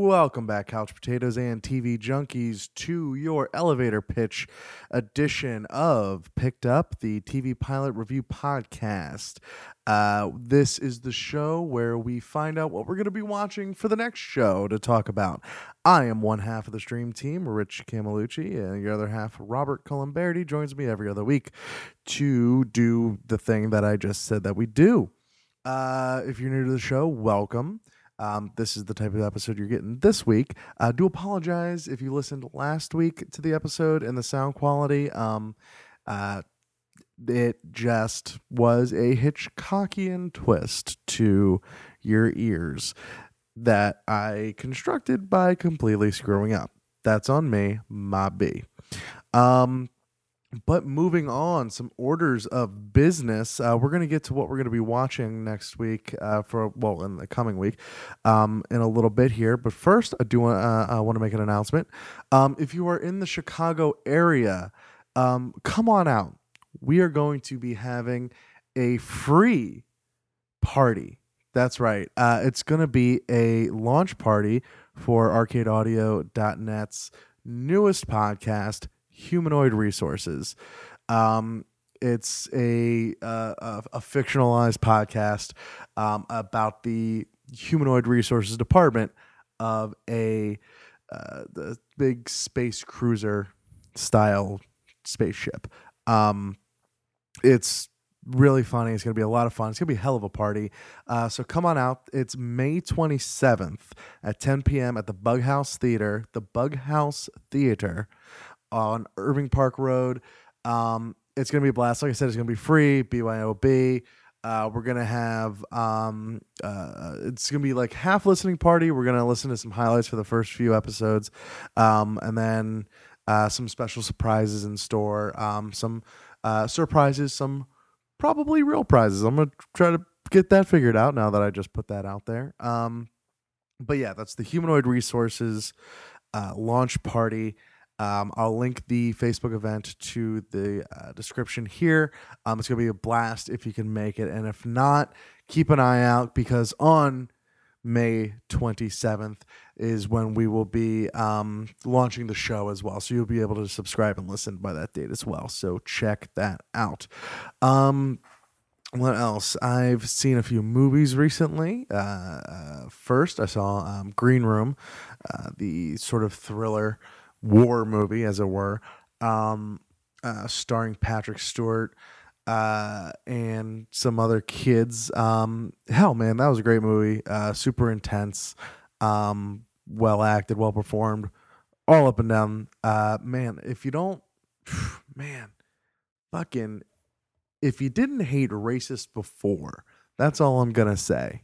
Welcome back, Couch Potatoes and TV Junkies, to your elevator pitch edition of Picked Up, the TV Pilot Review Podcast. Uh, this is the show where we find out what we're going to be watching for the next show to talk about. I am one half of the stream team, Rich Camelucci, and the other half, Robert Colomberti, joins me every other week to do the thing that I just said that we do. Uh, if you're new to the show, welcome. Um, this is the type of episode you're getting this week. I uh, do apologize if you listened last week to the episode and the sound quality. Um, uh, it just was a Hitchcockian twist to your ears that I constructed by completely screwing up. That's on me, my B. Um, but moving on, some orders of business. Uh, we're going to get to what we're going to be watching next week uh, for well in the coming week um, in a little bit here. But first, I do want uh, to make an announcement. Um, if you are in the Chicago area, um, come on out. We are going to be having a free party. That's right. Uh, it's going to be a launch party for ArcadeAudio.net's newest podcast humanoid resources. Um, it's a, uh, a, a fictionalized podcast um, about the humanoid resources department of a uh, the big space cruiser style spaceship. Um, it's really funny. It's going to be a lot of fun. It's going to be a hell of a party. Uh, so come on out. It's May 27th at 10 p.m. at the Bug House Theater. The Bug House Theater on Irving Park Road. Um, it's going to be a blast. Like I said, it's going to be free, BYOB. Uh, we're gonna have um, uh, it's gonna be like half listening party. We're gonna listen to some highlights for the first few episodes, um, and then uh, some special surprises in store. Um, some uh, surprises, some probably real prizes. I'm gonna try to get that figured out now that I just put that out there. Um, but yeah, that's the humanoid resources uh, launch party. Um, I'll link the Facebook event to the uh, description here. Um, it's going to be a blast if you can make it. And if not, keep an eye out because on May 27th is when we will be um, launching the show as well. So you'll be able to subscribe and listen by that date as well. So check that out. Um, what else? I've seen a few movies recently. Uh, uh, first, I saw um, Green Room, uh, the sort of thriller war movie, as it were, um, uh, starring Patrick Stewart uh, and some other kids. Um, hell, man, that was a great movie. Uh, super intense, um, well acted, well performed, all up and down. Uh, man, if you don't, man, fucking, if you didn't hate racist before, that's all I'm gonna say.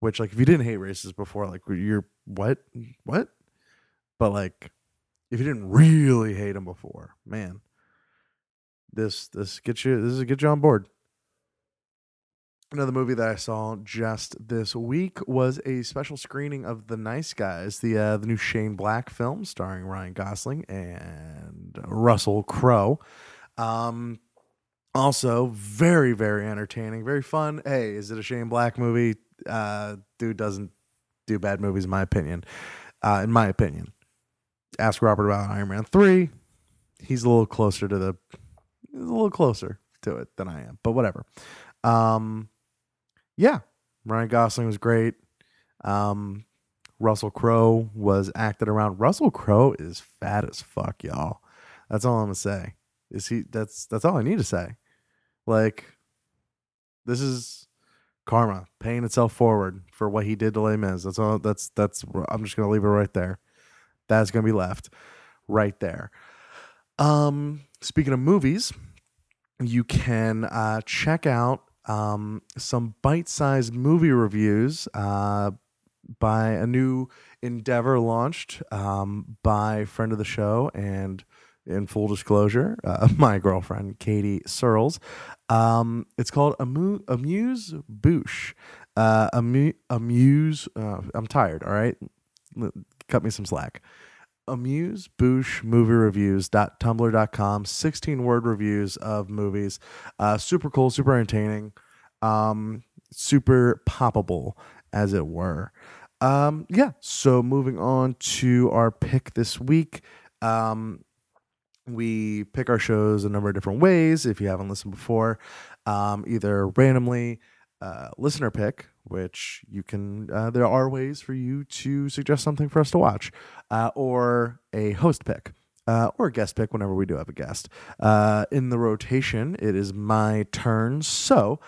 Which, like, if you didn't hate racist before, like, you're what, what? But like, if you didn't really hate him before, man, this this gets you this is get you on board. Another movie that I saw just this week was a special screening of The Nice Guys, the uh, the new Shane Black film starring Ryan Gosling and Russell Crowe. Um, also very very entertaining, very fun. Hey, is it a Shane Black movie? Uh, dude doesn't do bad movies, in my opinion. Uh, in my opinion, ask Robert about Iron Man 3. He's a little closer to the a little closer to it than I am, but whatever. Um yeah, Ryan Gosling was great. Um Russell Crowe was acted around. Russell Crowe is fat as fuck, y'all. That's all I'm gonna say. Is he that's that's all I need to say. Like this is karma paying itself forward for what he did to Les Mis. That's all that's that's I'm just gonna leave it right there. That's going to be left right there. Um, speaking of movies, you can uh, check out um, some bite sized movie reviews uh, by a new endeavor launched um, by friend of the show and in full disclosure, uh, my girlfriend Katie Searles. Um, it's called Amu- Amuse Bouche. Uh, amu- amuse. Uh, I'm tired. All right, cut me some slack. amuse bouche movie reviews.tumblr.com 16 word reviews of movies uh, super cool super entertaining um, super poppable as it were um, yeah so moving on to our pick this week um, we pick our shows a number of different ways if you haven't listened before um, either randomly uh, listener pick which you can uh, there are ways for you to suggest something for us to watch uh, or a host pick uh, or a guest pick whenever we do have a guest uh, in the rotation it is my turn so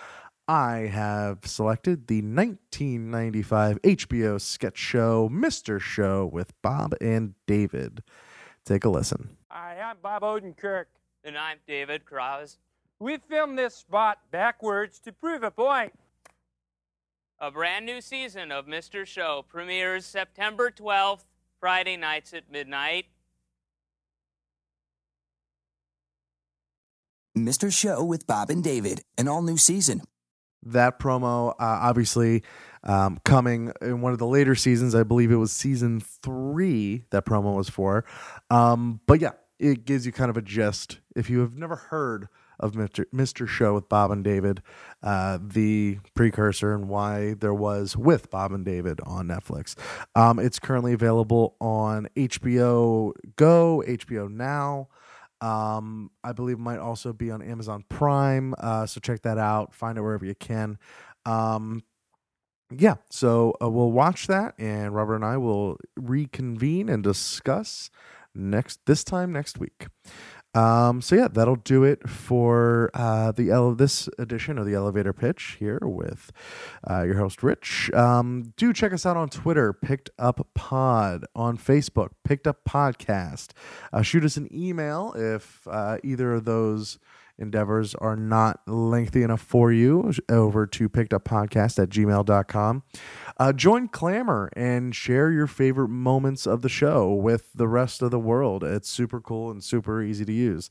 i have selected the 1995 hbo sketch show mr show with bob and david take a listen Hi, I'm Bob Odenkirk. And I'm David Cross. We filmed this spot backwards to prove a point. A brand new season of Mr. Show premieres September 12th, Friday nights at midnight. Mr. Show with Bob and David, an all new season. that promo uh, obviously um, coming in one of the later seasons i believe it was season three that promo was for um, but yeah it gives you kind of a gist if you have never heard of mr. mr show with bob and david uh, the precursor and why there was with bob and david on netflix um, it's currently available on hbo go hbo now um, I believe it might also be on Amazon Prime. Uh, so check that out. Find it wherever you can. Um, yeah, so uh, we'll watch that, and Robert and I will reconvene and discuss next this time next week. Um, so yeah, that'll do it for uh, the ele- this edition of the elevator pitch here with uh, your host Rich. Um, do check us out on Twitter, Picked Up Pod, on Facebook, Picked Up Podcast. Uh, shoot us an email if uh, either of those endeavors are not lengthy enough for you over to pickeduppodcast at gmail.com uh, join Clammr and share your favorite moments of the show with the rest of the world. It's super cool and super easy to use.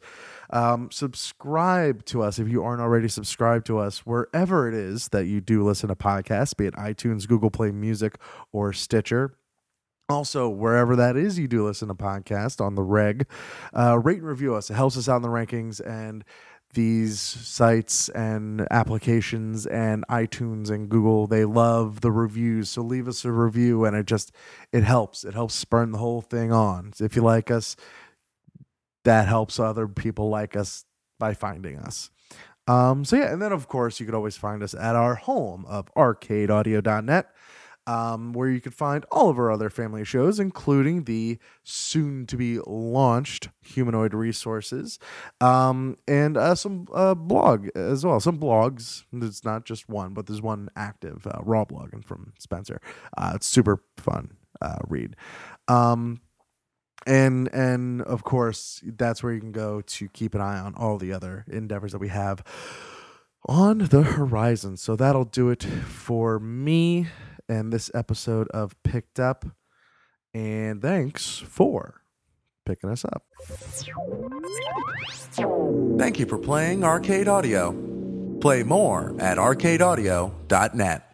Um, subscribe to us if you aren't already subscribed to us wherever it is that you do listen to podcasts be it itunes google play music or stitcher. Also, wherever that is you do listen to podcast on the reg, uh, rate and review us. It helps us out in the rankings and these sites and applications and iTunes and Google, they love the reviews. So leave us a review and it just it helps. It helps spurn the whole thing on. If you like us, that helps other people like us by finding us. Um, so yeah, and then of course you could always find us at our home of arcadeaudio.net um, where you can find all of our other family shows, including the soon to be launched Humanoid Resources um, and uh, some uh, blog as well. Some blogs. It's not just one, but there's one active uh, raw blogging from Spencer. Uh, it's super fun uh, read. Um, and and of course that's where you can go to keep an eye on all the other endeavors that we have on the horizon. So that'll do it for me and this episode of Picked Up. And thanks for picking us up. Thank you for playing Arcade Audio. Play more at arcadeaudio.net.